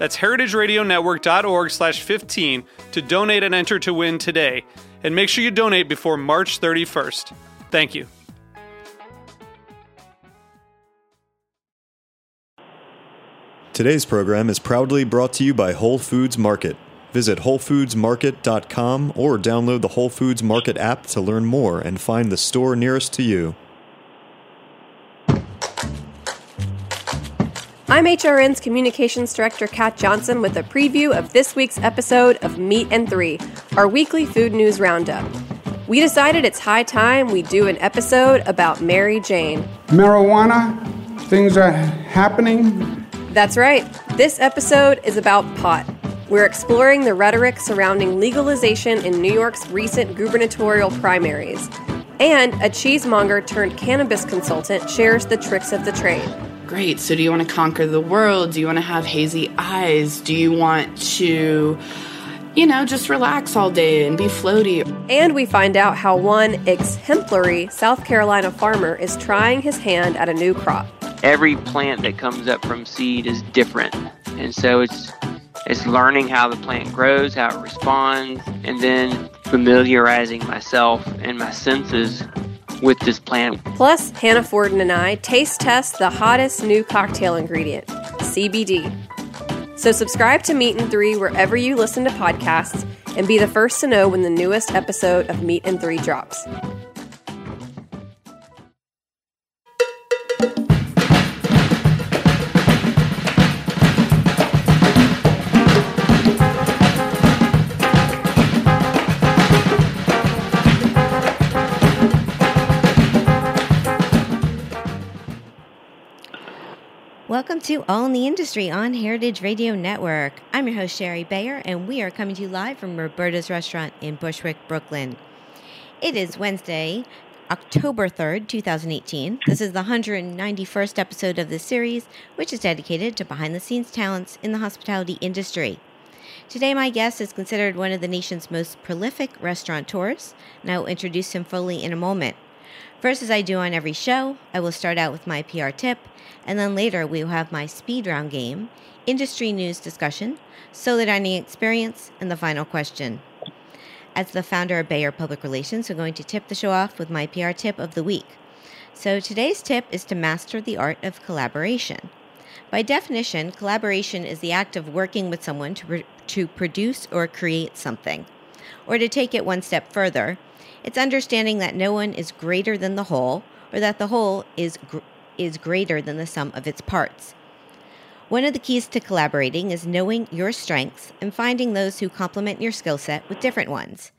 That's heritageradionetwork.org slash 15 to donate and enter to win today. And make sure you donate before March 31st. Thank you. Today's program is proudly brought to you by Whole Foods Market. Visit WholeFoodsMarket.com or download the Whole Foods Market app to learn more and find the store nearest to you. I'm HRN's Communications Director Kat Johnson with a preview of this week's episode of Meat and Three, our weekly food news roundup. We decided it's high time we do an episode about Mary Jane. Marijuana, things are happening. That's right. This episode is about pot. We're exploring the rhetoric surrounding legalization in New York's recent gubernatorial primaries. And a cheesemonger turned cannabis consultant shares the tricks of the trade. Great. So, do you want to conquer the world? Do you want to have hazy eyes? Do you want to, you know, just relax all day and be floaty? And we find out how one exemplary South Carolina farmer is trying his hand at a new crop. Every plant that comes up from seed is different. And so it's it's learning how the plant grows, how it responds, and then familiarizing myself and my senses with this plant. Plus, Hannah Fordin and I taste test the hottest new cocktail ingredient, CBD. So subscribe to Meat and Three wherever you listen to podcasts and be the first to know when the newest episode of Meat and Three drops. Welcome to All in the Industry on Heritage Radio Network. I'm your host, Shari Bayer, and we are coming to you live from Roberta's Restaurant in Bushwick, Brooklyn. It is Wednesday, October 3rd, 2018. This is the 191st episode of this series, which is dedicated to behind the scenes talents in the hospitality industry. Today, my guest is considered one of the nation's most prolific restaurateurs, and I will introduce him fully in a moment. First, as I do on every show, I will start out with my PR tip, and then later we will have my speed round game, industry news discussion, solo dining experience, and the final question. As the founder of Bayer Public Relations, I'm going to tip the show off with my PR tip of the week. So today's tip is to master the art of collaboration. By definition, collaboration is the act of working with someone to, to produce or create something. Or to take it one step further, it's understanding that no one is greater than the whole, or that the whole is, gr- is greater than the sum of its parts. One of the keys to collaborating is knowing your strengths and finding those who complement your skill set with different ones,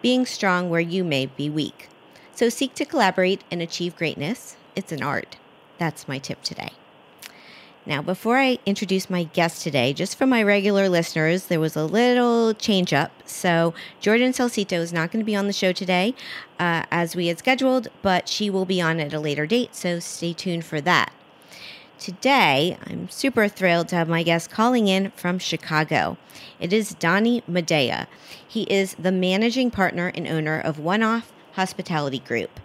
being strong where you may be weak. So seek to collaborate and achieve greatness. It's an art. That's my tip today. Now, before I introduce my guest today, just for my regular listeners, there was a little change up. So, Jordan Salcito is not going to be on the show today uh, as we had scheduled, but she will be on at a later date. So, stay tuned for that. Today, I'm super thrilled to have my guest calling in from Chicago. It is Donnie Madia. He is the managing partner and owner of One Off Hospitality Group.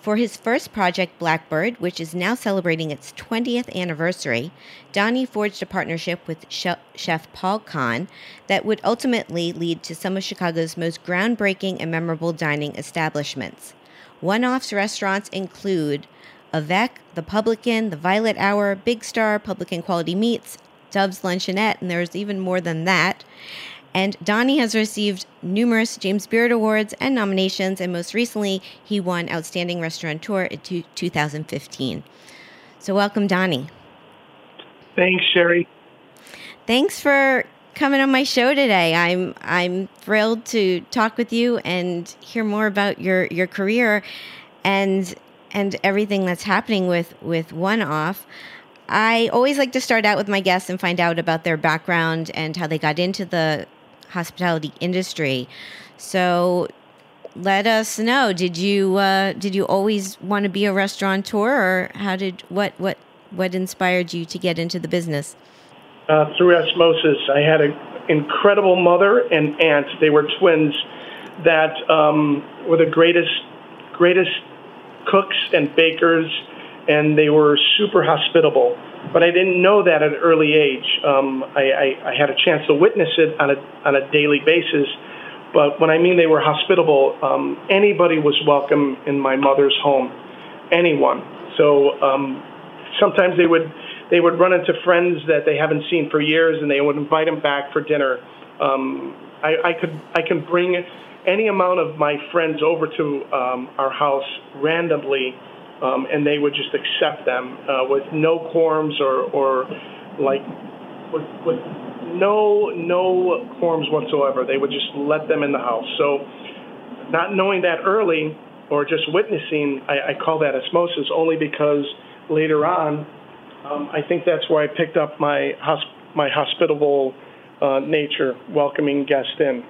For his first project, Blackbird, which is now celebrating its 20th anniversary, Donnie forged a partnership with chef Paul Kahan that would ultimately lead to some of Chicago's most groundbreaking and memorable dining establishments. One off's restaurants include Avec, The Publican, The Violet Hour, Big Star, Publican Quality Meats, Dove's Luncheonette, and there's even more than that. And Donnie has received numerous James Beard Awards and nominations, and most recently, he won Outstanding Restaurateur in 2015. So, welcome, Donnie. Thanks, Shari. Thanks for coming on my show today. I'm I'm thrilled to talk with you and hear more about your your career and and everything that's happening with with One Off. I always like to start out with my guests and find out about their background and how they got into the hospitality industry. So let us know. Did you uh, did you always want to be a restaurateur, or how did what what what inspired you to get into the business? Uh, through osmosis, I had an incredible mother and aunt. They were twins that um, were the greatest greatest cooks and bakers, and they were super hospitable. But I didn't know that at an early age. Um, I, I, I had a chance to witness it on a on a daily basis. But when I mean they were hospitable, um, anybody was welcome in my mother's home, anyone. So um, sometimes they would they would run into friends that they haven't seen for years, and they would invite them back for dinner. Um, I, I could I can bring any amount of my friends over to um, our house randomly, um, and they would just accept them uh, with no quorums or, or like with, with no no quorums whatsoever. They would just let them in the house. So, not knowing that early or just witnessing, I, I call that osmosis only because later on, um, I think that's where I picked up my hosp- my hospitable uh, nature, welcoming guests in.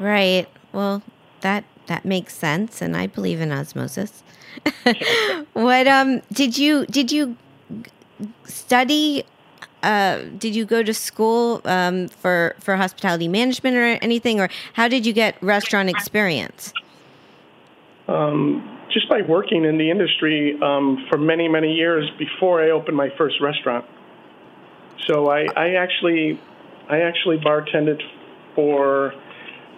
Right. Well, that that makes sense, and I believe in osmosis. what um did you did you study? Uh, did you go to school um, for for hospitality management or anything, or how did you get restaurant experience? Um, just by working in the industry um, for many many years before I opened my first restaurant. So I, I actually I actually bartended for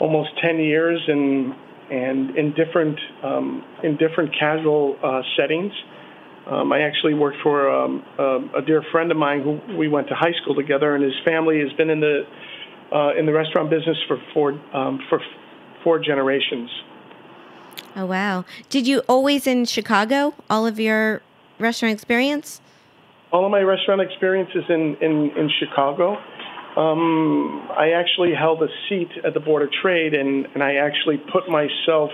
almost 10 years and and in different um, in different casual uh, settings. Um, I actually worked for um, a, a, dear friend of mine who we went to high school together, and his family has been in the uh, in the restaurant business for four um, for four generations. Oh wow! Did you always in Chicago? All of your restaurant experience? All of my restaurant experiences in in, in Chicago. Um, I actually held a seat at the Board of Trade, and, and I actually put myself,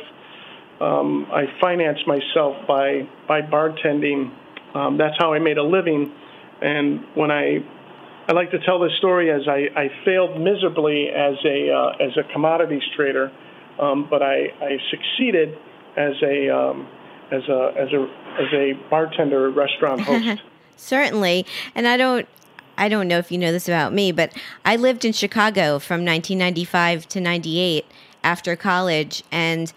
um, I financed myself by by bartending. Um, that's how I made a living. And when I, I like to tell this story as I, I failed miserably as a uh, as a commodities trader, um, but I, I succeeded as a um, as a as a as a bartender, restaurant host. Certainly, and I don't I don't know if you know this about me, but I lived in Chicago from 1995 to 98 after college and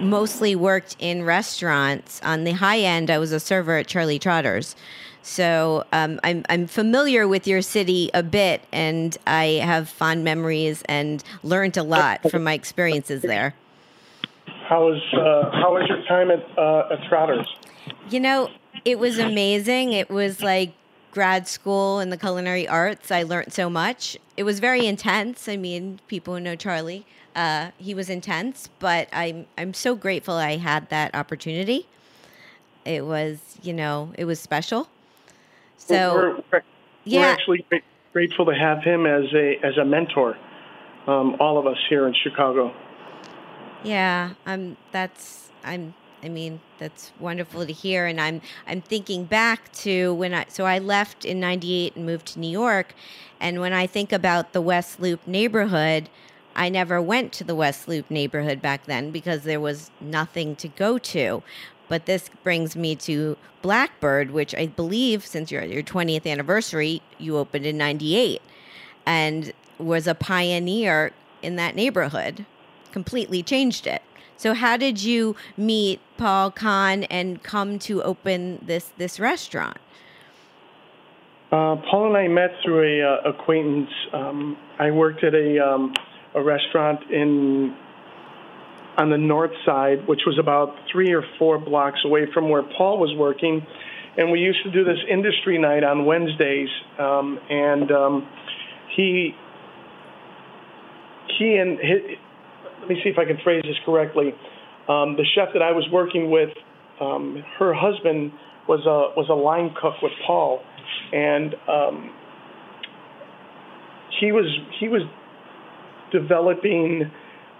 mostly worked in restaurants. On the high end, I was a server at Charlie Trotter's. So um, I'm, I'm familiar with your city a bit, and I have fond memories and learned a lot from my experiences there. How was uh, how was your time at uh, at Trotter's? You know, it was amazing. It was like grad school in the culinary arts, I learned so much. It was very intense. I mean, people who know Charlie, uh, he was intense, but I'm I'm so grateful I had that opportunity. It was, you know, it was special. So we're, we're, yeah. we're actually grateful to have him as a as a mentor. Um, all of us here in Chicago. Yeah, I'm. um, that's I'm I mean, that's wonderful to hear. And I'm I'm thinking back to when I so I left in '98 and moved to New York, and when I think about the West Loop neighborhood, I never went to the West Loop neighborhood back then because there was nothing to go to. But this brings me to Blackbird, which I believe since your your 20th anniversary, you opened in '98, and was a pioneer in that neighborhood. Completely changed it. So how did you meet Paul Kahan and come to open this this restaurant? Uh, Paul and I met through a uh, acquaintance. Um, I worked at a um, a restaurant in on the north side, which was about three or four blocks away from where Paul was working, and we used to do this industry night on Wednesdays. Um, and um, he he and his, me see if I can phrase this correctly. Um, the chef that I was working with, um, her husband was a was a line cook with Paul, and um, he was he was developing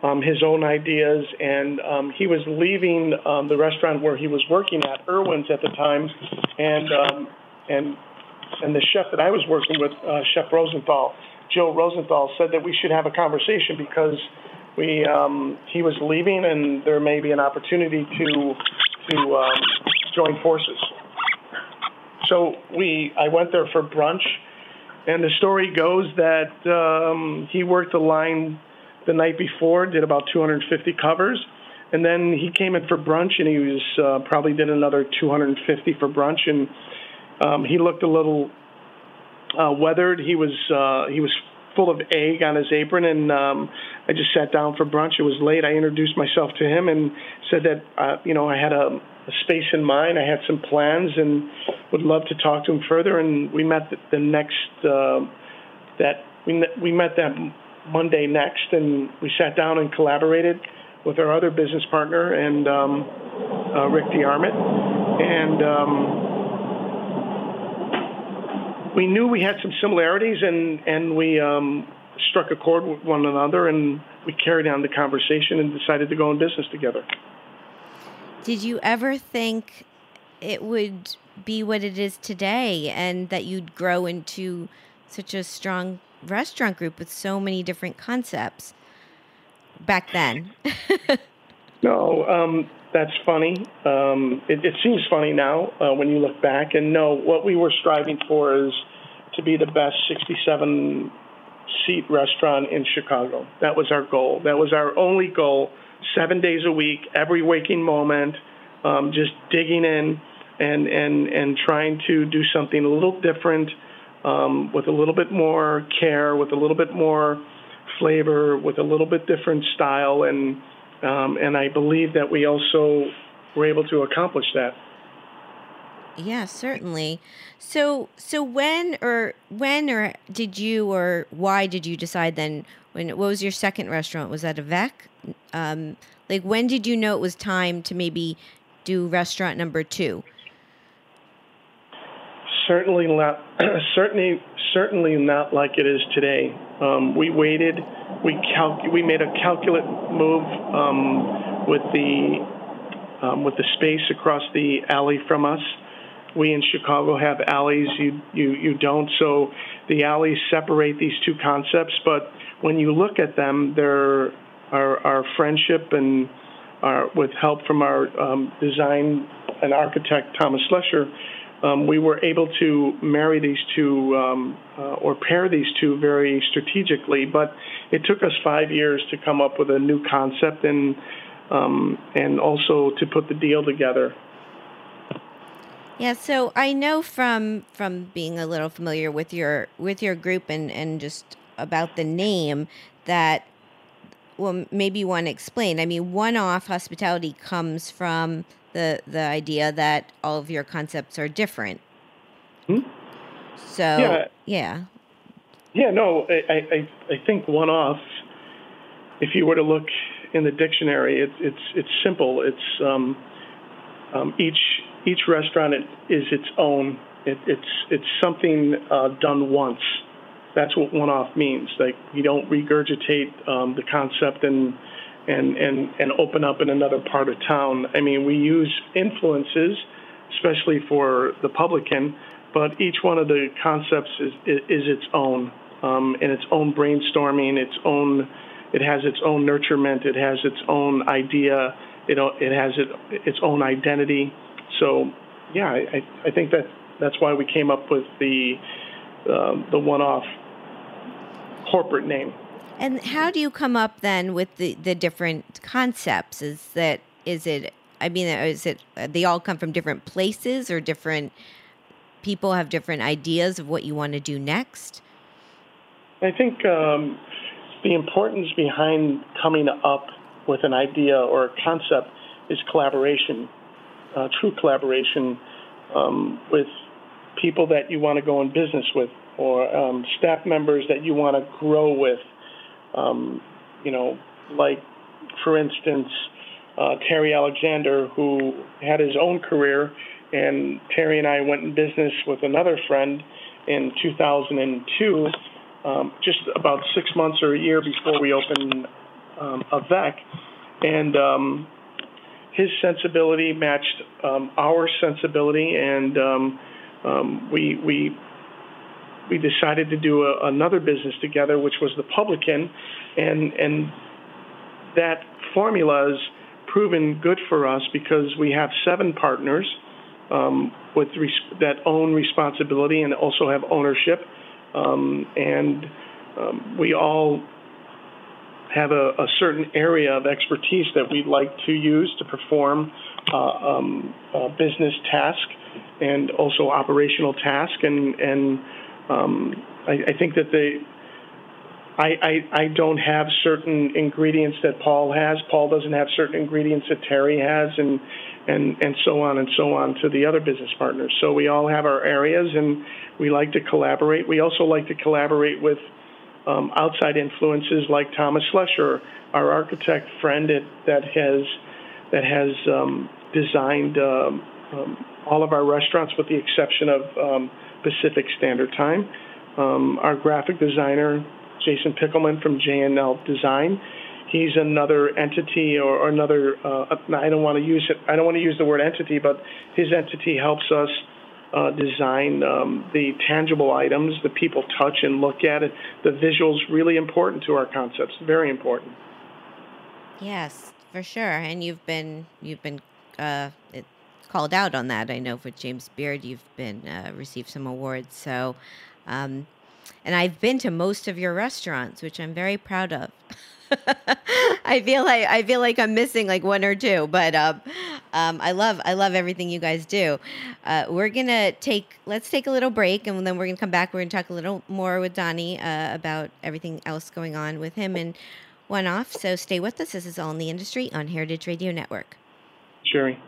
um, his own ideas, and um, he was leaving um, the restaurant where he was working at, Erwin's at the time, and um, and and the chef that I was working with, uh, Chef Rosenthal, Joe Rosenthal, said that we should have a conversation because we um, he was leaving, and there may be an opportunity to to um, join forces. So we I went there for brunch, and the story goes that um, he worked the line the night before, did about 250 covers, and then he came in for brunch, and he was uh, probably did another 250 for brunch, and um, he looked a little uh, weathered. He was uh, he was full of egg on his apron, and um, I just sat down for brunch. It was late. I introduced myself to him and said that uh, you know I had a, a space in mind. I had some plans and would love to talk to him further. And we met the, the next uh, that we we met that Monday next, and we sat down and collaborated with our other business partner and um, uh, Rick Diarmit, and um, we knew we had some similarities, and and we um, struck a chord with one another, and we carried on the conversation and decided to go in business together. Did you ever think it would be what it is today, and that you'd grow into such a strong restaurant group with so many different concepts back then. no, um, that's funny. Um, it, it, seems funny now uh, when you look back. And no, what we were striving for is to be the best 67 seat restaurant in Chicago. That was our goal. That was our only goal. Seven days a week, every waking moment, um, just digging in and, and, and trying to do something a little different um, with a little bit more care, with a little bit more flavor, with a little bit different style, and um, and I believe that we also were able to accomplish that. Yeah, certainly. So, so when or when or did you or why did you decide then? When what was your second restaurant? Was that Avec? Um, like when did you know it was time to maybe do restaurant number two? certainly not certainly certainly not like it is today. Um, we waited. We calc- we made a calculate move um, with the um, with the space across the alley from us. We in Chicago have alleys. You you you don't. So the alleys separate these two concepts. But when you look at them, there our our friendship and our with help from our um, design and architect Thomas Schlesser um, we were able to marry these two um, uh, or pair these two very strategically. But it took us five years to come up with a new concept and um, and also to put the deal together. Yeah, so I know from from being a little familiar with your with your group and and just about the name that well maybe you want to explain. I mean, one off hospitality comes from the the idea that all of your concepts are different. Hmm? So yeah, yeah, yeah. No, I, I I think one off. If you were to look in the dictionary, it, it's it's simple. It's um, um, each each restaurant is its own. It, it's it's something uh, done once. That's what one off means. Like you don't regurgitate um, the concept and and, and, and open up in another part of town. I mean, we use influences, especially for the publican, but each one of the concepts is, is, is its own, um, and its own brainstorming, its own, it has its own nurturement, it has its own idea, it, it has it, its own identity. So, yeah, I, I think that that's why we came up with the, uh, the one-off corporate name. And how do you come up then with the, the different concepts? Is that is it? I mean, is it they all come from different places or different people have different ideas of what you want to do next? I think um, the importance behind coming up with an idea or a concept is collaboration, uh, true collaboration um, with people that you want to go in business with or um, staff members that you want to grow with. Um, you know, like for instance, uh, Terry Alexander, who had his own career, and Terry and I went in business with another friend in 2002, um, just about six months or a year before we opened um, Avec, and um, his sensibility matched um, our sensibility, and um, um, we we we decided to do a, another business together, which was the Publican, and and that formula has proven good for us because we have seven partners um, with res- that own responsibility and also have ownership, um, and we all have a, a, certain area of expertise that we'd like to use to perform uh, um, business task and also operational task and and um, I, I, think that they I, I, I, don't have certain ingredients that Paul has. Paul doesn't have certain ingredients that Terry has, and and and so on and so on to the other business partners. So we all have our areas, and we like to collaborate. We also like to collaborate with um, outside influences like Thomas Schlesser, our architect friend that, that has that has um, designed um, um all of our restaurants with the exception of um, Pacific Standard Time. Um, our graphic designer, Jason Pickleman from JNL Design, he's another entity or, or another. Uh, I don't want to use it. I don't want to use the word entity, but his entity helps us uh, design um, the tangible items that people touch and look at. It the visuals really important to our concepts. Very important. Yes, for sure. And you've been you've been uh, called out on that. I know for James Beard, you've been uh, received some awards. So, um, and I've been to most of your restaurants, which I'm very proud of. I feel like I feel like I'm missing like one or two, but um, um, I love I love everything you guys do. Uh, we're gonna take let's take a little break, and then we're gonna come back. We're gonna talk a little more with Donnie uh, about everything else going on with him and one off. So stay with us. This is all in the industry on Heritage Radio Network. Shari.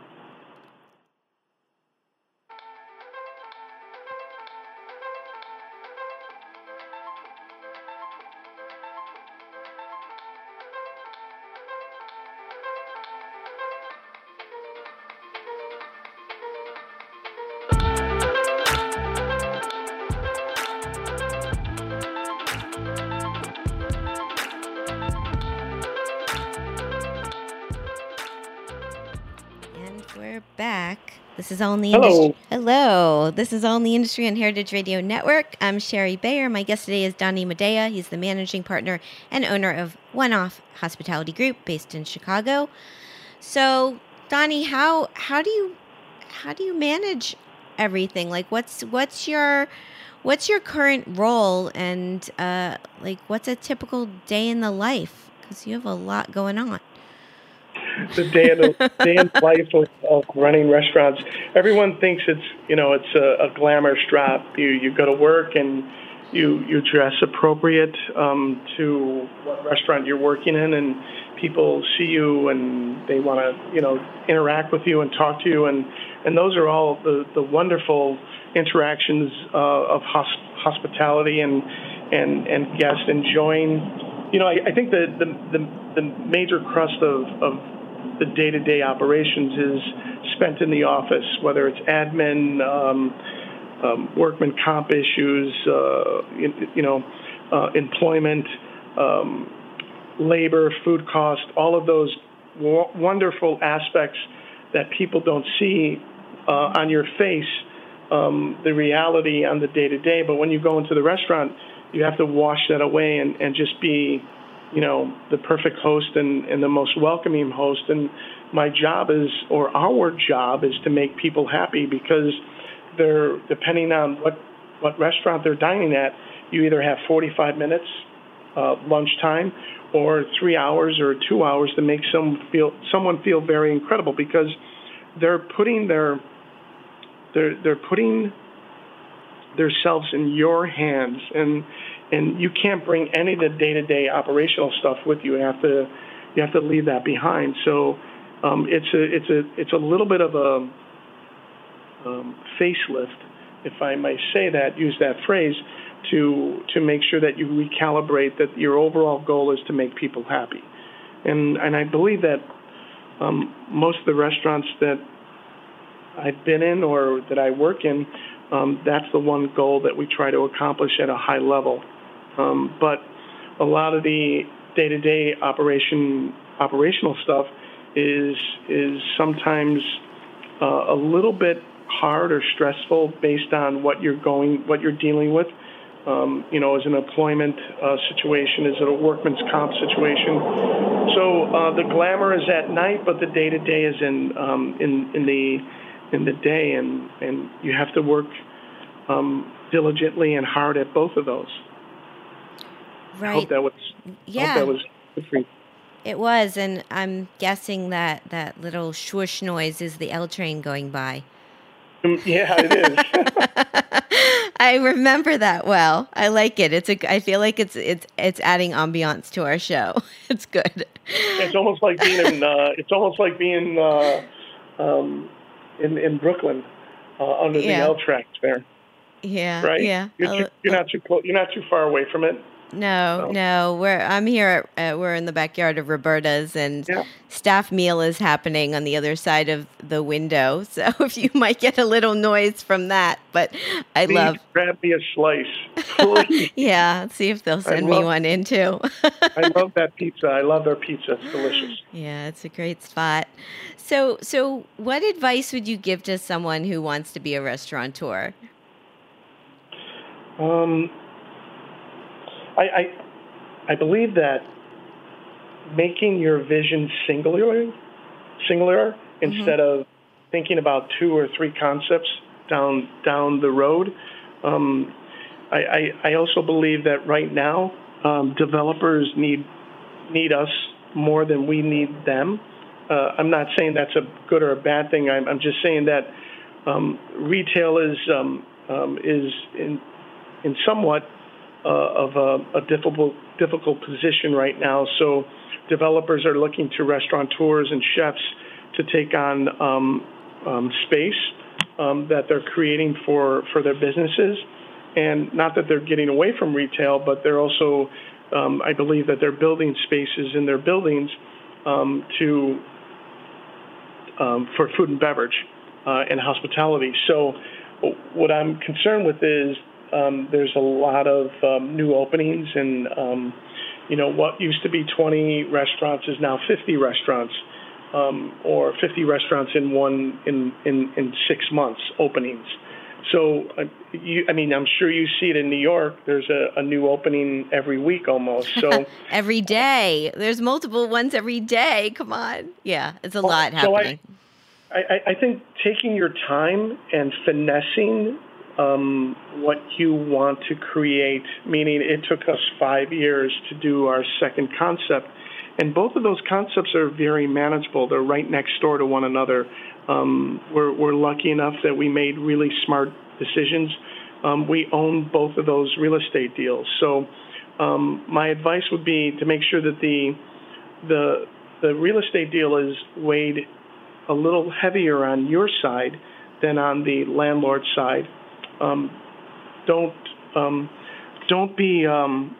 Is the Hello. industry. Hello. This is all in the industry on Heritage Radio Network. I'm Shari Bayer. My guest today is Donnie Madia. He's the managing partner and owner of One Off Hospitality Group, based in Chicago. So, Donnie, how how do you how do you manage everything? Like, what's what's your what's your current role, and uh, like, what's a typical day in the life? Because you have a lot going on the day in the day in life of, of, running restaurants. Everyone thinks it's you know it's a, a glamorous job. You you go to work and you you dress appropriate um, to what restaurant you're working in, and people see you and they want to you know interact with you and talk to you, and and those are all the the wonderful interactions uh, of hosp- hospitality and and and guests enjoying. You know, I, I think the, the the the major crust of, of the day-to-day operations is spent in the office, whether it's admin, um, um, workman comp issues, uh, you, know, uh, employment, um, labor, food cost, all of those w- wonderful aspects that people don't see uh, on your face, um, the reality on the day-to-day. But when you go into the restaurant, you have to wash that away and, and just be you know, the perfect host and, and the most welcoming host. And my job is, or our job is to make people happy because they're, depending on what, what restaurant they're dining at, you either have 45 minutes uh, lunchtime or three hours or two hours to make some feel, someone feel very incredible because they're putting their, they're, they're putting themselves in your hands and and you can't bring any of the day-to-day operational stuff with you. You have to you have to leave that behind. So um, it's a it's a it's a little bit of a um, facelift if I may say that, use that phrase, to to make sure that you recalibrate that your overall goal is to make people happy, and and I believe that um, most of the restaurants that I've been in or that I work in, um, that's the one goal that we try to accomplish at a high level. Um, but a lot of the day-to-day operation operational stuff is is sometimes uh, a little bit hard or stressful based on what you're going what you're dealing with. Um, you know, is an employment uh, situation? Is it a workman's comp situation? So uh, the glamour is at night, but the day to day is in um, in in the in the day, and and you have to work um, diligently and hard at both of those. Right. I hope that was. Yeah. that was good for you. It was, and I'm guessing that that little swoosh noise is the L train going by. Mm, yeah, it is. I remember that well. I like it. It's a. I feel like it's it's it's adding ambiance to our show. It's good. It's almost like being in. Uh, it's almost like being uh, um, in in Brooklyn uh, under Yeah. the L tracks there. Yeah. Right. Yeah. You're, too, you're not too close. You're not too far away from it. No, So- no. We're I'm here. At, uh, we're in the backyard of Roberta's, and Yeah. staff meal is happening on the other side of the window. So if you might get a little noise from that, but I Please love. grab me a slice. Yeah, see if they'll send me one in too. I love that pizza. I love their pizza. It's delicious. yeah, it's a great spot. So, so what advice would you give to someone who wants to be a restaurateur? Um, I, I I believe that making your vision singular, singular instead of thinking about two or three concepts down down the road. Um, I, I, I also believe that right now um, developers need need us more than we need them. Uh, I'm not saying that's a good or a bad thing. I'm, I'm just saying that um, retail is um, um, is in in somewhat uh, of a, a difficult difficult position right now. So developers are looking to restaurateurs and chefs to take on um, um, space um, that they're creating for for their businesses, and not that they're getting away from retail, but they're also um, I believe that they're building spaces in their buildings um, to um, for food and beverage uh, and hospitality. So, what I'm concerned with is um, there's a lot of um, new openings, and um, you know what used to be 20 restaurants is now 50 restaurants, um, or 50 restaurants in one in in, in six months openings. So, uh, you, I mean, I'm sure you see it in New York. There's a, a new opening every week almost. So. every day. There's multiple ones every day. Come on. Yeah, it's a lot so happening. I, I- I think taking your time and finessing um, what you want to create, meaning it took us five years to do our second concept. And both of those concepts are very manageable. They're right next door to one another. Um, we're, we're lucky enough that we made really smart decisions. Um, we own both of those real estate deals. So um, my advice would be to make sure that the, the, the real estate deal is weighed a little heavier on your side than on the landlord side. Um, don't um, don't be um,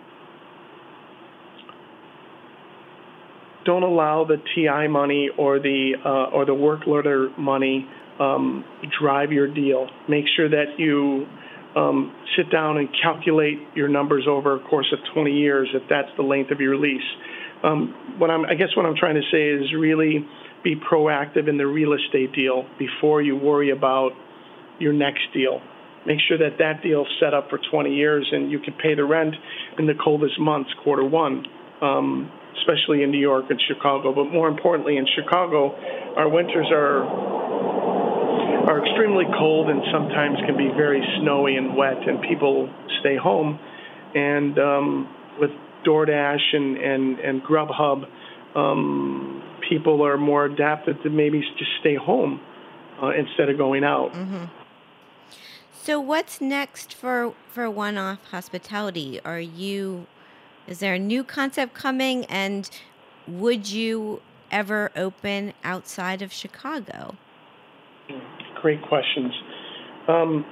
don't allow the TI money or the uh, or the work order money um, drive your deal. Make sure that you um, sit down and calculate your numbers over a course of 20 years, if that's the length of your lease. Um, what I'm, I guess what I'm trying to say is really be proactive in the real estate deal before you worry about your next deal. Make sure that that deal's set up for 20 years and you can pay the rent in the coldest months, quarter one, um, especially in New York and Chicago. But more importantly, in Chicago, our winters are are extremely cold and sometimes can be very snowy and wet, and people stay home. And um, with DoorDash and and and Grubhub, um, people are more adapted to maybe just stay home uh, instead of going out. hmm So what's next for for one off hospitality? Are you is there a new concept coming and would you ever open outside of Chicago? Great questions. Um,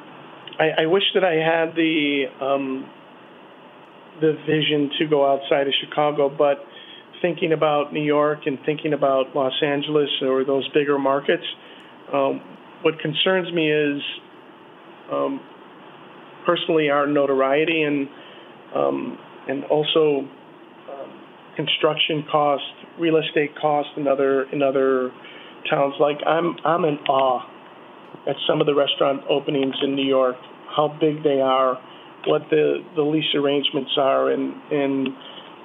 I, I wish that I had the um, the vision to go outside of Chicago, but thinking about New York and thinking about Los Angeles or those bigger markets, um, what concerns me is um, personally our notoriety and um, and also um, construction cost, real estate cost in other in other towns. Like I'm I'm in awe at some of the restaurant openings in New York, how big they are, what the the lease arrangements are, and and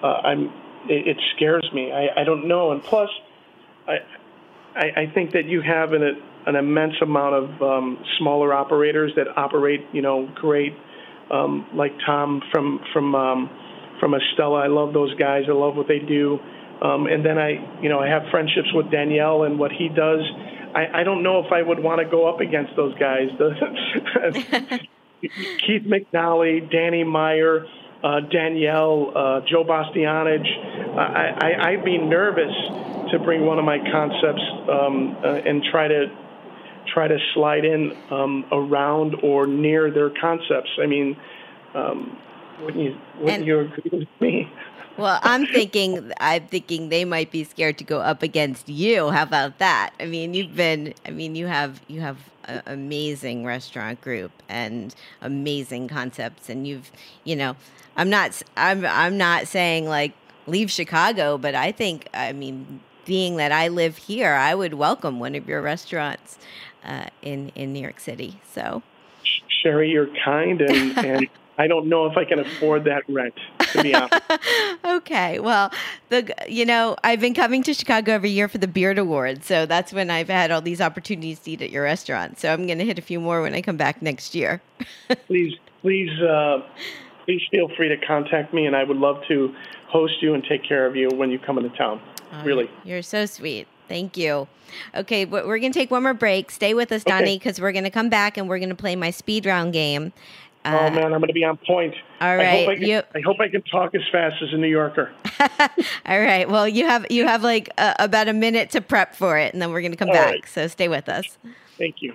uh, I'm it, it scares me. I, I don't know, and plus, I I, I think that you have an an immense amount of um, smaller operators that operate, you know, great, um, like Tom from from um, from Estela. I love those guys. I love what they do. Um, and then I, you know, I have friendships with Danielle and what he does. I, I don't know if I would want to go up against those guys. Keith McNally, Danny Meyer, uh, Danielle, uh, Joe Bastianich. I, I, I'd be nervous to bring one of my concepts um, uh, and try to try to slide in um, around or near their concepts. I mean, um, wouldn't you wouldn't and, you agree with me? Well, I'm thinking I'm thinking they might be scared to go up against you. How about that? I mean, you've been I mean, you have you have an amazing restaurant group and amazing concepts and you've, you know, I'm not I'm I'm not saying like leave Chicago, but I think I mean, being that I live here, I would welcome one of your restaurants uh, in in New York City. So, Shari, you're kind and and I don't know if I can afford that rent. To be honest. okay. Well, the you know I've been coming to Chicago every year for the Beard Awards, so that's when I've had all these opportunities to eat at your restaurant. So I'm going to hit a few more when I come back next year. please, please, uh, please feel free to contact me, and I would love to host you and take care of you when you come into town. Oh, really, you're so sweet. Thank you. Okay, we're going to take one more break. Stay with us, Donnie, because okay. we're going to come back and we're going to play my speed round game. Uh, oh man, I'm going to be on point. All right, I hope I, can, you, I hope I can talk as fast as a New Yorker. all right. Well, you have you have like a, about a minute to prep for it, and then we're going to come All back. Right. So stay with us. Thank you.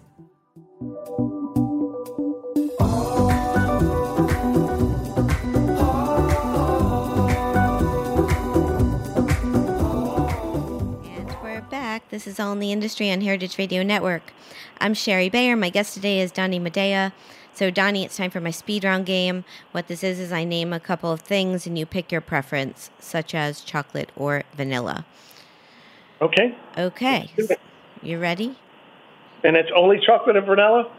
Is All in the Industry on Heritage Radio Network. I'm Shari Bayer. My guest today is Donnie Madia. So, Donnie, it's time for my speed round game. What this is is I name a couple of things and you pick your preference, such as chocolate or vanilla. Okay. Okay. You ready? And it's only chocolate and vanilla?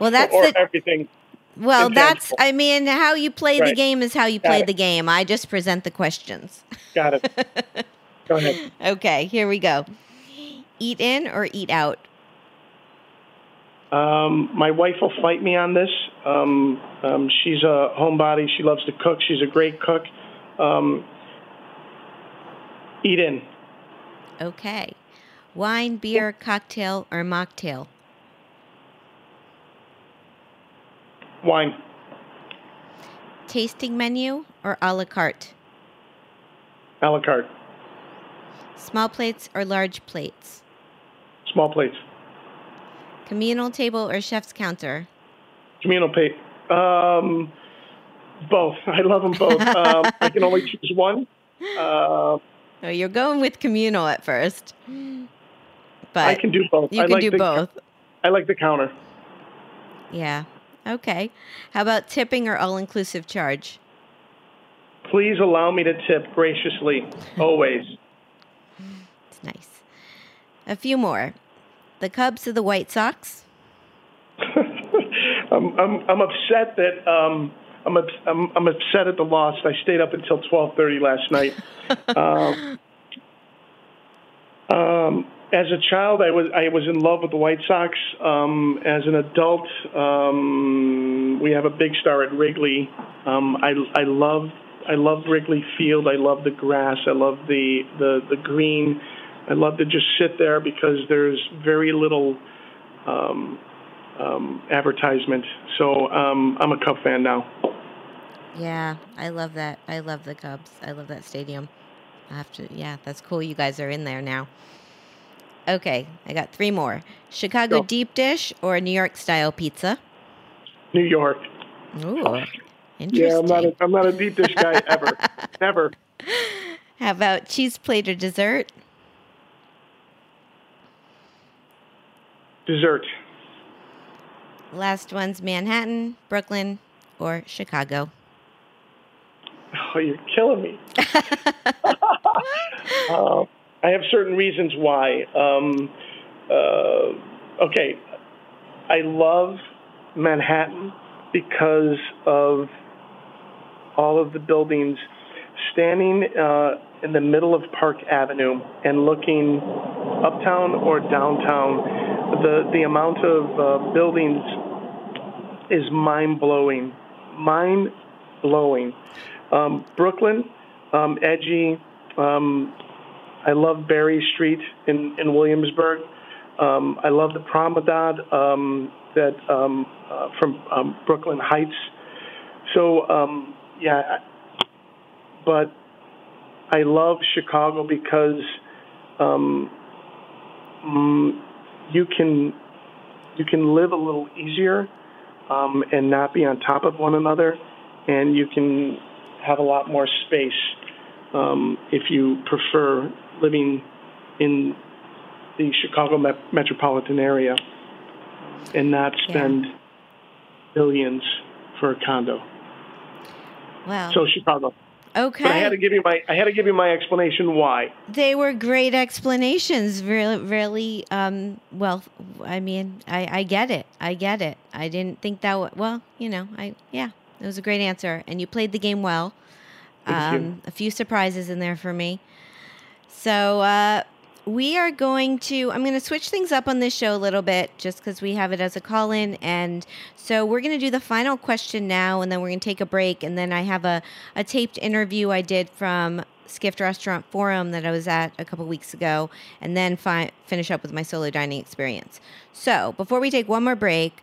Well, that's or, the, everything. Well, that's, I mean, how you play right. the game is how you play the game. I just present the questions. Got it. Go ahead. Okay, here we go. Eat in or eat out? Um, my wife will fight me on this. Um, um, she's a homebody. She loves to cook. She's a great cook. Um, eat in. Okay. Wine, beer, cocktail, or mocktail? Wine. Tasting menu or a la carte? A la carte. Small plates or large plates? Small plates. Communal table or chef's counter? Communal plate. Um, both. I love them both. um, I can only choose one. Uh, oh, you're going with communal at first, but I can do both. You I can like do the, both. I like the counter. Yeah. Okay. How about tipping or all-inclusive charge? Please allow me to tip graciously, always. it's nice. a few more. The Cubs to the White Sox. I'm, I'm, I'm upset that um, I'm, I'm I'm upset at the loss. I stayed up until 12:30 last night. um, um, as a child, I was I was in love with the White Sox. Um, as an adult, um, we have a big star at Wrigley. Um, I I love I love Wrigley Field. I love the grass. I love the the the green. I love to just sit there because there's very little um, um, advertisement. So um, I'm a Cub fan now. Yeah, I love that. I love the Cubs. I love that stadium. I have to. Yeah, that's cool. You guys are in there now. Okay, I got three more. Chicago Go. deep dish or New York style pizza? New York. Ooh, interesting. Yeah, I'm not a, I'm not a deep dish guy ever. Never. How about cheese plate or dessert? Dessert. Last one's Manhattan, Brooklyn, or Chicago. Oh, you're killing me. uh, I have certain reasons why. Um, uh, okay, I love Manhattan because of all of the buildings. Standing uh, in the middle of Park Avenue and looking uptown or downtown, the the amount of uh, buildings is mind blowing, mind blowing. Um, Brooklyn, um, edgy. Um, I love Berry Street in, in Williamsburg. Um, I love the Promenade um, that um, uh, from Brooklyn Heights. So yeah, but I love Chicago because mm, you can you can live a little easier um, and not be on top of one another, and you can have a lot more space um, if you prefer living in the Chicago met- metropolitan area and not spend billions for a condo. Well, So Chicago. Okay. But I had to give you my I had to give you my explanation why. They were great explanations. Really, really. Um, well, I mean, I, I get it. I get it. I didn't think that. W- well, you know, I yeah, it was a great answer, and you played the game well. Um, a few surprises in there for me. So uh, we are going to. I'm going to switch things up on this show a little bit, just because we have it as a call-in, and so we're going to do the final question now, and then we're going to take a break, and then I have a a taped interview I did from Skift Restaurant Forum that I was at a couple weeks ago, and then fi- finish up with my solo dining experience. So before we take one more break,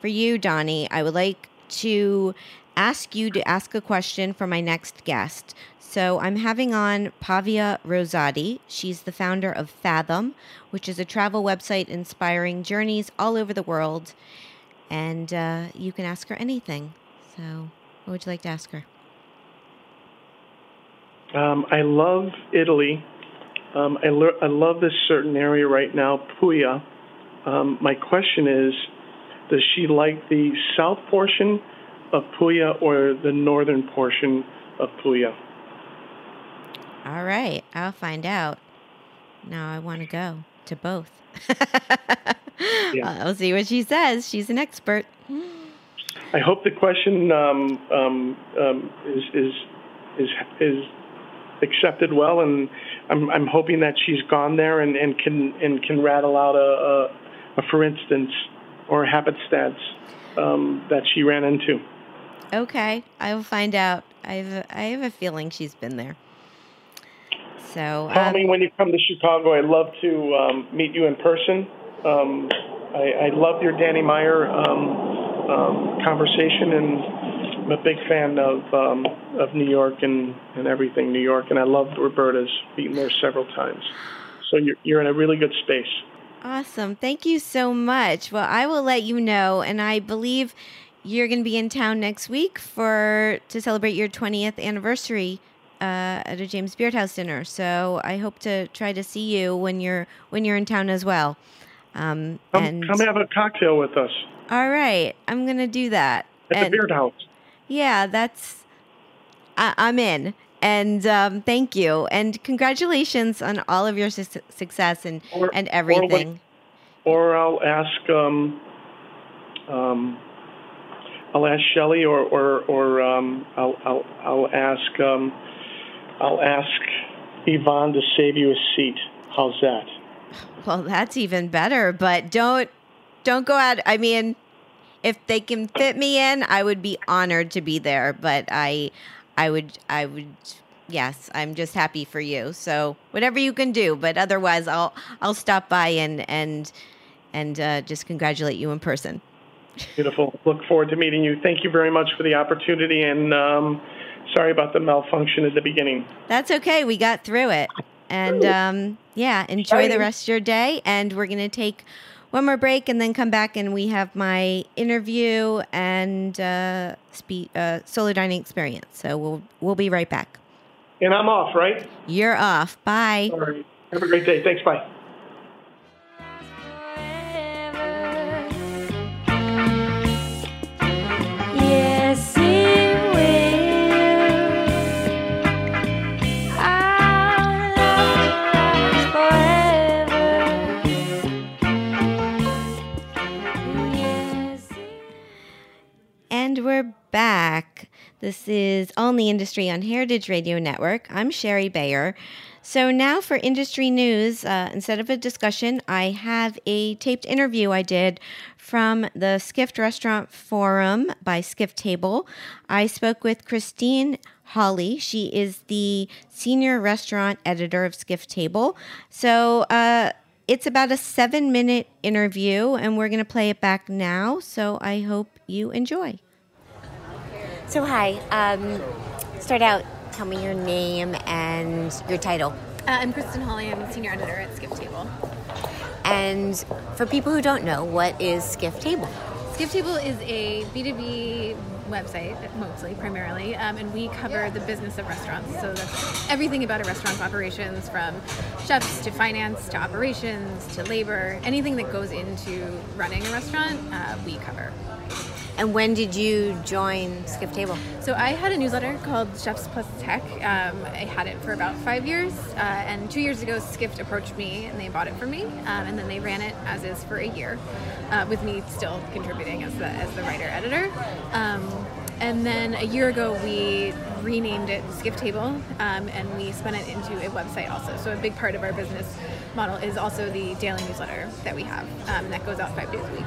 for you, Donnie, I would like to ask you to ask a question for my next guest. So I'm having on Pavia Rosati. She's the founder of Fathom, which is a travel website inspiring journeys all over the world. And uh, you can ask her anything. So, what would you like to ask her? Um, I love Italy. Um, I, le- I love this certain area right now, Puglia. Um, my question is, does she like the south portion of Puglia or the northern portion of Puglia? All right, I'll find out. Now I want to go to both. Yeah. I'll see what she says. She's an expert. I hope the question um, um, um, is, is is is accepted well, and I'm I'm hoping that she's gone there and, and can and can rattle out a, a, a for instance or happenstance um, that she ran into. Okay, I will find out. I have I have a feeling she's been there. So Call um, me when you come to Chicago. I'd love to um, meet you in person. Um, I, I loved your Danny Meyer um, um, conversation, and I'm a big fan of um, of New York and, and everything New York. And I loved Roberta's. Been there several times. So you're you're in a really good space. awesome. Thank you so much. Well, I will let you know, and I believe you're going to be in town next week for to celebrate your 20th anniversary uh, at a James Beard House dinner. So I hope to try to see you when you're when you're in town as well. Um, Come, and come have a cocktail with us all right, I'm going to do that. at And- the Beard House. Yeah, that's. I, I'm in. and um, thank you, and congratulations on all of your su- success and Or- and everything. Or I'll ask, um, um, I'll ask Shelley, or or or um, I'll I'll I'll ask um, I'll ask Yvonne to save you a seat. How's that? Well, that's even better. But don't don't go out. I mean, if they can fit me in, I would be honored to be there. But I, I would, I would. Yes, I'm just happy for you. So whatever you can do. But otherwise, I'll I'll stop by and and and uh, just congratulate you in person. Beautiful. Look forward to meeting you. Thank you very much for the opportunity, and um, sorry about the malfunction at the beginning. That's okay. We got through it. And um, yeah, enjoy the rest of your day. And we're going to take one more break and then come back and we have my interview and uh, spe- uh, solo dining experience. So we'll we'll be right back. And I'm off, right? You're off. Bye. All right. Have a great day. Thanks. Bye. This is in the Industry on Heritage Radio Network. I'm Shari Bayer. So now for industry news, uh, instead of a discussion, I have a taped interview I did from the Skift Restaurant Forum by Skift Table. I spoke with Kristen Hawley. She is the senior restaurant editor of Skift Table. So uh, it's about a seven minute interview, and we're going to play it back now. So I hope you enjoy. So hi, um, start out. Tell me your name and your title. Uh, I'm Kristen Hawley. I'm senior editor at Skift Table. And for people who don't know, what is Skift Table? Skift Table is a B2B website, mostly, primarily, um, and we cover the business of restaurants. So that's everything about a restaurant's operations, from chefs to finance to operations to labor, anything that goes into running a restaurant, uh, we cover. And when did you join Skift Table? So I had a newsletter called Chefs Plus Tech. Um, I had it for about five years, uh, and two years ago, Skift approached me and they bought it from me, um, and then they ran it as is for a year, uh, with me still contributing as the as the writer editor. Um, and then a year ago, we renamed it Skift Table, um, and we spun it into a website also. So a big part of our business model is also the daily newsletter that we have, um, that goes out five days a week.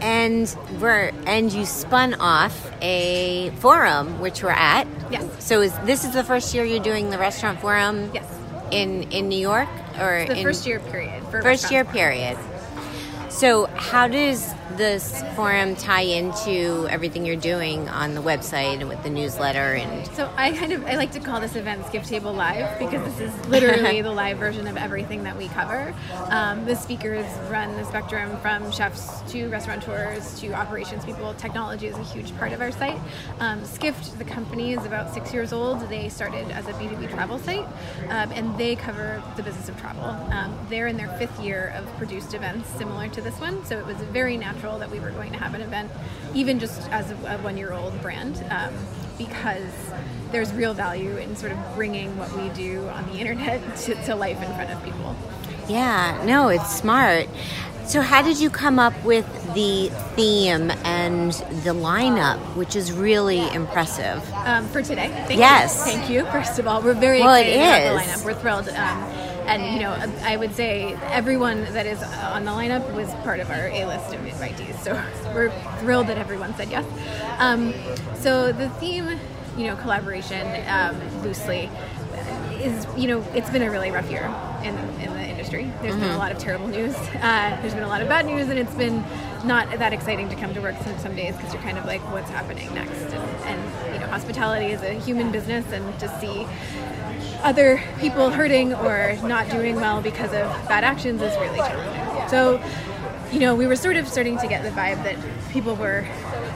And we're and you spun off a forum, which we're at. Yes. So is this is the first year you're doing the restaurant forum? Yes. In in New York or It's the in, first year period. First year Forum. period. So how does this forum tie into everything you're doing on the website and with the newsletter and So I kind of I like to call this event Skift Table Live because this is literally the live version of everything that we cover. Um, the speakers run the spectrum from chefs to restaurateurs to operations people. Technology is a huge part of our site. Um, Skift, the company, is about six years old. They started as a B2B travel site, um, and they cover the business of travel. Um, they're in their fifth year of produced events similar to this one, so it was very natural that we were going to have an event, even just as a, a one-year-old brand. Um, because there's real value in sort of bringing what we do on the internet to, to life in front of people. Yeah, no, it's smart. So how did you come up with the theme and the lineup, which is really impressive? Um, for today, thank Yes. you. Thank you. First of all, we're very Well, it excited about the lineup. We're thrilled. Um, and you know, I would say everyone that is on the lineup was part of our A list of invitees. So we're thrilled that everyone said yes. Um, so the theme, you know, collaboration um, loosely is you know it's been a really rough year in, in the industry. There's been a Mhm. lot of terrible news. Uh, there's been a lot of bad news, and it's been not that exciting to come to work some, days because you're kind of like, what's happening next? And, and you know, hospitality is a human business, and to see other people hurting or not doing well because of bad actions is really challenging. So, you know, we were sort of starting to get the vibe that people were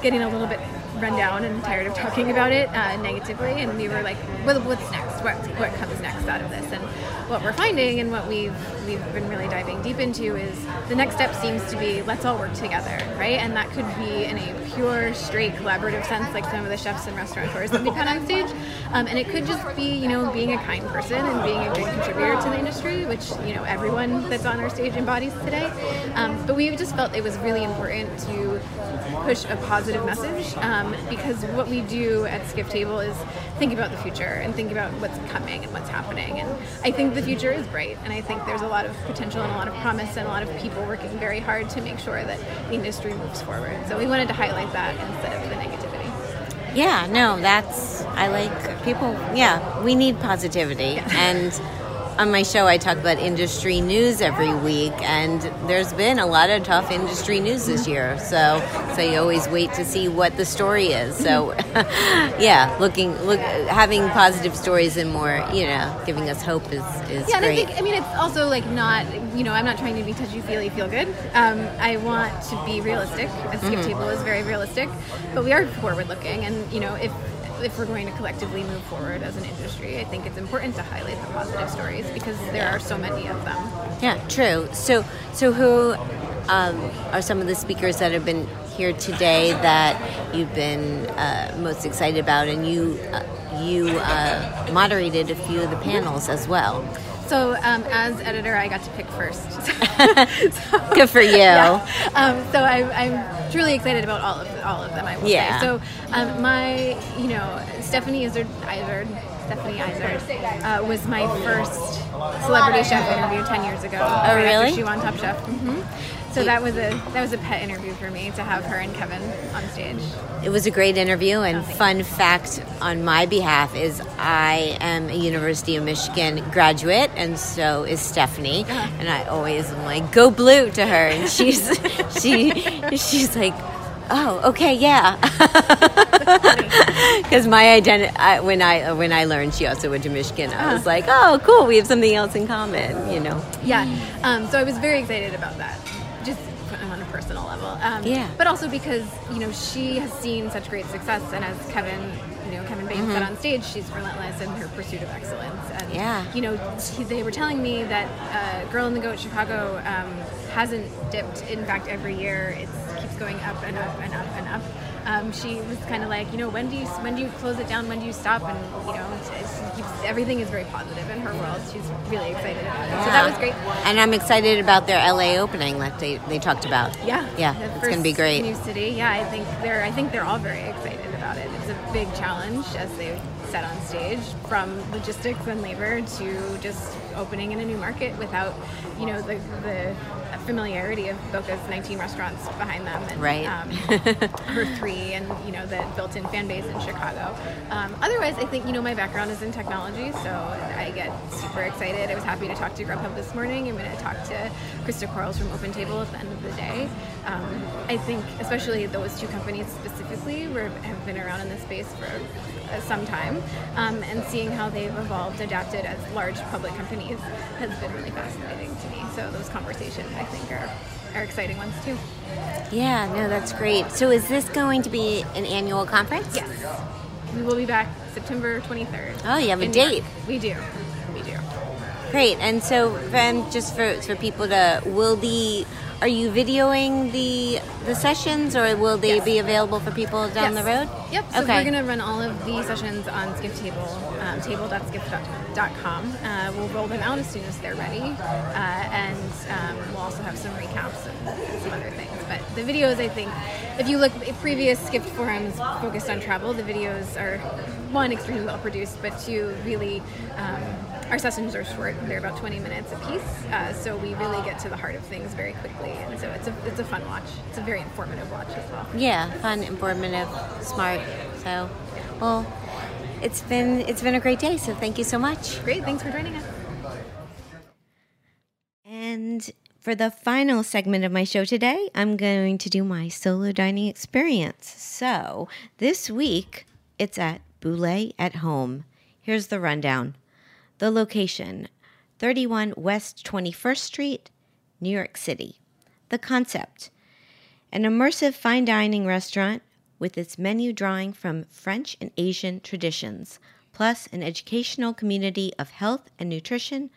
getting a little bit run down and tired of talking about it uh, negatively, and we were like, well, what's next? What what comes next out of this? And what we're finding and what we've we've been really diving deep into is the next step seems to be let's all work together, right? And that could be in a pure, straight collaborative sense, like some of the chefs and restaurateurs that we put on stage, um, and it could just be you know being a kind person and being a good contributor to the industry, which you know everyone that's on our stage embodies today. Um, but we just felt it was really important to push a positive message um, because what we do at Skift Table is think about the future and think about what's coming and what's happening. And I think the future is bright, and I think there's a lot of potential and a lot of promise and a lot of people working very hard to make sure that the industry moves forward. So we wanted to highlight that instead of the negativity. Yeah, no, that's I like people. Yeah, we need positivity, and on my show I talk about industry news every week, and there's been a lot of tough industry news this year. So, so you always wait to see what the story is. So, yeah, looking, look, having positive stories and more, you know, giving us hope is is yeah, and I think I mean it's also like not you know I'm not trying to be touchy feely feel good. Um, I want to be realistic. A Skift Mhm. table is very realistic, but we are forward looking, and you know if if we're going to collectively move forward as an industry, I think it's important to highlight the positive stories because there are so many of them. Yeah, true. So, so who um, are some of the speakers that have been here today that you've been uh, most excited about? And you, uh, you uh, moderated a few of the panels as well. So um, as editor, I got to pick first. Good for you. Yeah. Um, so I, I'm truly excited about all of all of them. I will Yeah. say. So um, my, you know, Stephanie Izard, Izard Stephanie Izard uh, was my first celebrity chef interview ten years ago. Oh, right really? After she won Top Chef. hmm So that was a that was a pet interview for me to have her and Kevin on stage. It was a great interview, and fun fact on my behalf is I am a University of Michigan graduate, and so is Stephanie. And I always am like, "Go blue" to her, and she's she she's like, "Oh, okay, yeah." Because my identity when I when I learned she also went to Michigan, I was Uh-huh. like, "Oh, cool, we have something else in common," you know. Yeah. Um, so I was very excited about that, just on a personal level. Um, Yeah. But also because you know she has seen such great success, and as Kevin, you know, Kevin Boehm said Mhm. on stage, she's relentless in her pursuit of excellence. And Yeah. you know, she, they were telling me that uh, Girl in the Goat Chicago um, hasn't dipped. In fact, every year it keeps going up and up and up and up. Um, she was kind of like, you know, when do you when do you close it down? When do you stop? And you know, it's, it's, keeps, everything is very positive in her world. She's really excited about it. So that was great. And I'm excited about their LA opening that they, they talked about. Yeah, Yeah, it's going to be great. New city. Yeah, I think they're. I think they're all very excited about it. It's a big challenge, as they said on stage, from logistics and labor to just opening in a new market without, you know, the the familiarity of Boka's 19 restaurants behind them, and Right. um, her three, and you know the built-in fan base in Chicago. Um, otherwise, I think you know my background is in technology, so I get super excited. I was happy to talk to Grubhub this morning. I'm going to talk to Christa Quarles from OpenTable at the end of the day. Um, I think, especially those two companies specifically, were, have been around in this space for some time, um, and seeing how they've evolved, adapted as large public companies has been really fascinating to me. So those conversations, I think, are are exciting ones too. Yeah, no, that's great. So is this going to be an annual conference? Yes. We will be back September 23rd. Oh, you have a New York. date. We do. We do. Great. And so then just for, for people to will the are you videoing the the sessions or will they be available for people down the road? Yep. So okay. we're going to run all of the sessions on Skift Table, um, table.skift.com. Uh, we'll roll them out as soon as they're ready, uh, and um, we'll also have some recaps and some other things. But the videos, I think, if you look at previous Skift forums focused on travel, the videos are one extremely well produced, but two really. Um, our sessions are short; they're about 20 minutes a piece, uh, so we really get to the heart of things very quickly, and so it's a it's a fun watch. It's a very informative watch as well. Yeah, fun, informative, smart. So, well, it's been it's been a great day. So thank you so much. Great, thanks for joining us. And for the final segment of my show today, I'm going to do my solo dining experience. So this week, it's at Bouley at Home. Here's the rundown the location 31 West 21st Street, New York City. The concept an immersive fine dining restaurant with its menu drawing from French and Asian traditions, plus an educational community of health and nutrition,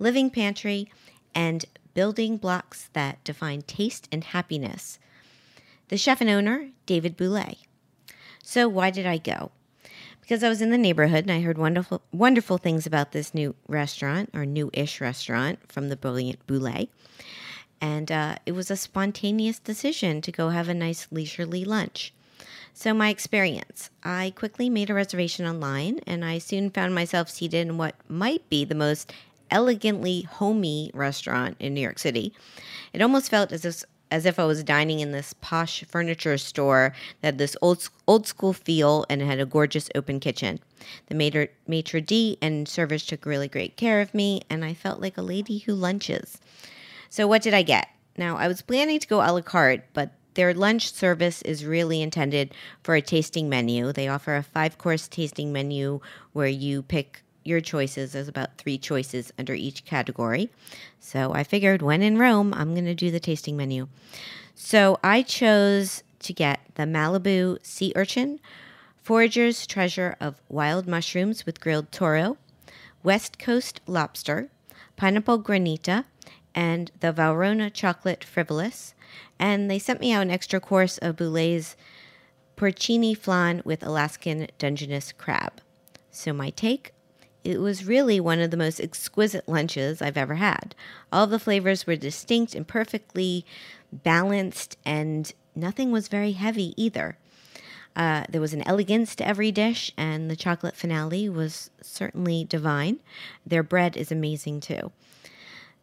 living pantry, and building blocks that define taste and happiness. The chef and owner, David Bouley. So, why did I go? Because I was in the neighborhood and I heard wonderful, wonderful things about this new restaurant or new-ish restaurant from the brilliant Bouley, and uh, it was a spontaneous decision to go have a nice leisurely lunch. So, my experience I quickly made a reservation online and I soon found myself seated in what might be the most elegantly homey restaurant in New York City. It almost felt as if as if I was dining in this posh furniture store that had this old old school feel and had a gorgeous open kitchen. The maitre, maitre d and servers took really great care of me, and I felt like a lady who lunches. So, what did I get? Now, I was planning to go a la carte, but their lunch service is really intended for a tasting menu. They offer a five course tasting menu where you pick your choices. There's about three choices under each category. So I figured when in Rome, I'm going to do the tasting menu. So I chose to get the Malibu sea urchin, Forager's treasure of wild mushrooms with grilled toro, West Coast lobster, pineapple granita, and the Valrhona chocolate frivolous. And they sent me out an extra course of Bouley's porcini flan with Alaskan Dungeness crab. So my take it was really one of the most exquisite lunches I've ever had. All the flavors were distinct and perfectly balanced, and nothing was very heavy either. Uh, there was an elegance to every dish, and the chocolate finale was certainly divine. Their bread is amazing too.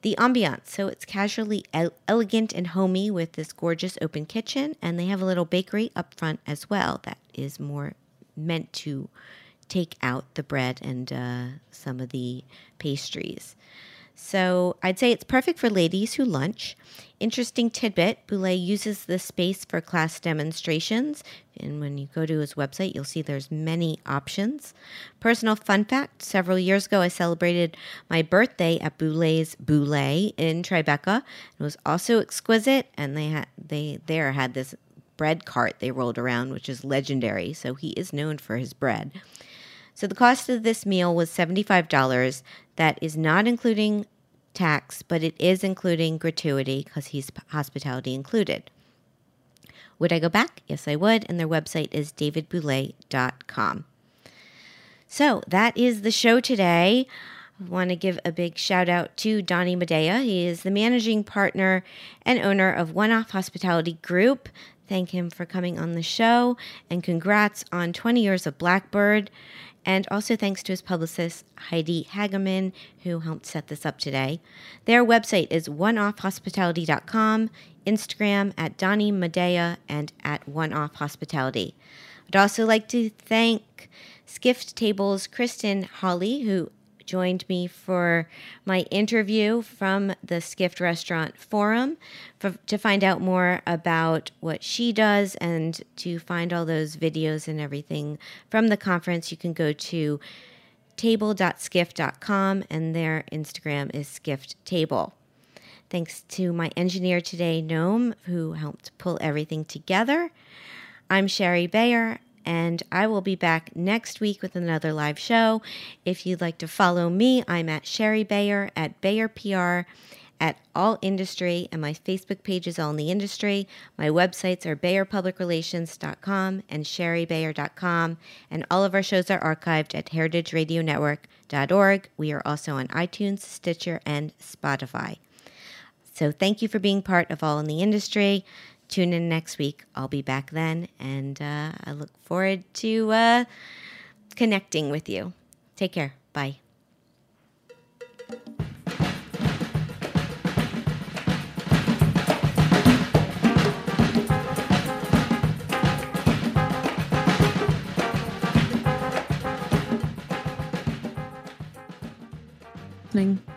The ambiance, so it's casually el- elegant and homey with this gorgeous open kitchen, and they have a little bakery up front as well that is more meant to take out the bread and uh, some of the pastries. So I'd say it's perfect for ladies who lunch. Interesting tidbit Bouley uses this space for class demonstrations. And when you go to his website, you'll see there's many options. Personal fun fact several years ago, I celebrated my birthday at Bouley's Bouley in Tribeca. It was also exquisite, and they had they there had this bread cart they rolled around, which is legendary. So he is known for his bread. So the cost of this meal was $75. That is not including tax, but it is including gratuity because he's hospitality included. Would I go back? Yes, I would. And their website is davidbouley.com. So that is the show today. I want to give a big shout out to Donnie Madia. He is the managing partner and owner of One Off Hospitality Group. Thank him for coming on the show and congrats on 20 years of Blackbird. And also thanks to his publicist, Heidi Hageman, who helped set this up today. Their website is oneoffhospitality.com, Instagram at Donnie Madia, and at oneoffhospitality. I'd also like to thank Skift Tables Kristen Hawley, who joined me for my interview from the Skift Restaurant Forum for, to find out more about what she does and to find all those videos and everything from the conference. You can go to table.skift.com and their Instagram is Skift Table. Thanks to my engineer today, Gnome, who helped pull everything together. I'm Shari Bayer, and I will be back next week with another live show. If you'd like to follow me, I'm at Shari Bayer at Bayer PR at All Industry, and my Facebook page is All in the Industry. My websites are BayerPublicRelations.com and ShariBayer.com, and all of our shows are archived at HeritageRadioNetwork.org. We are also on iTunes, Stitcher, and Spotify. So thank you for being part of All in the Industry. Tune in next week. I'll be back then, and uh, I look forward to uh, connecting with you. Take care. Bye. listening.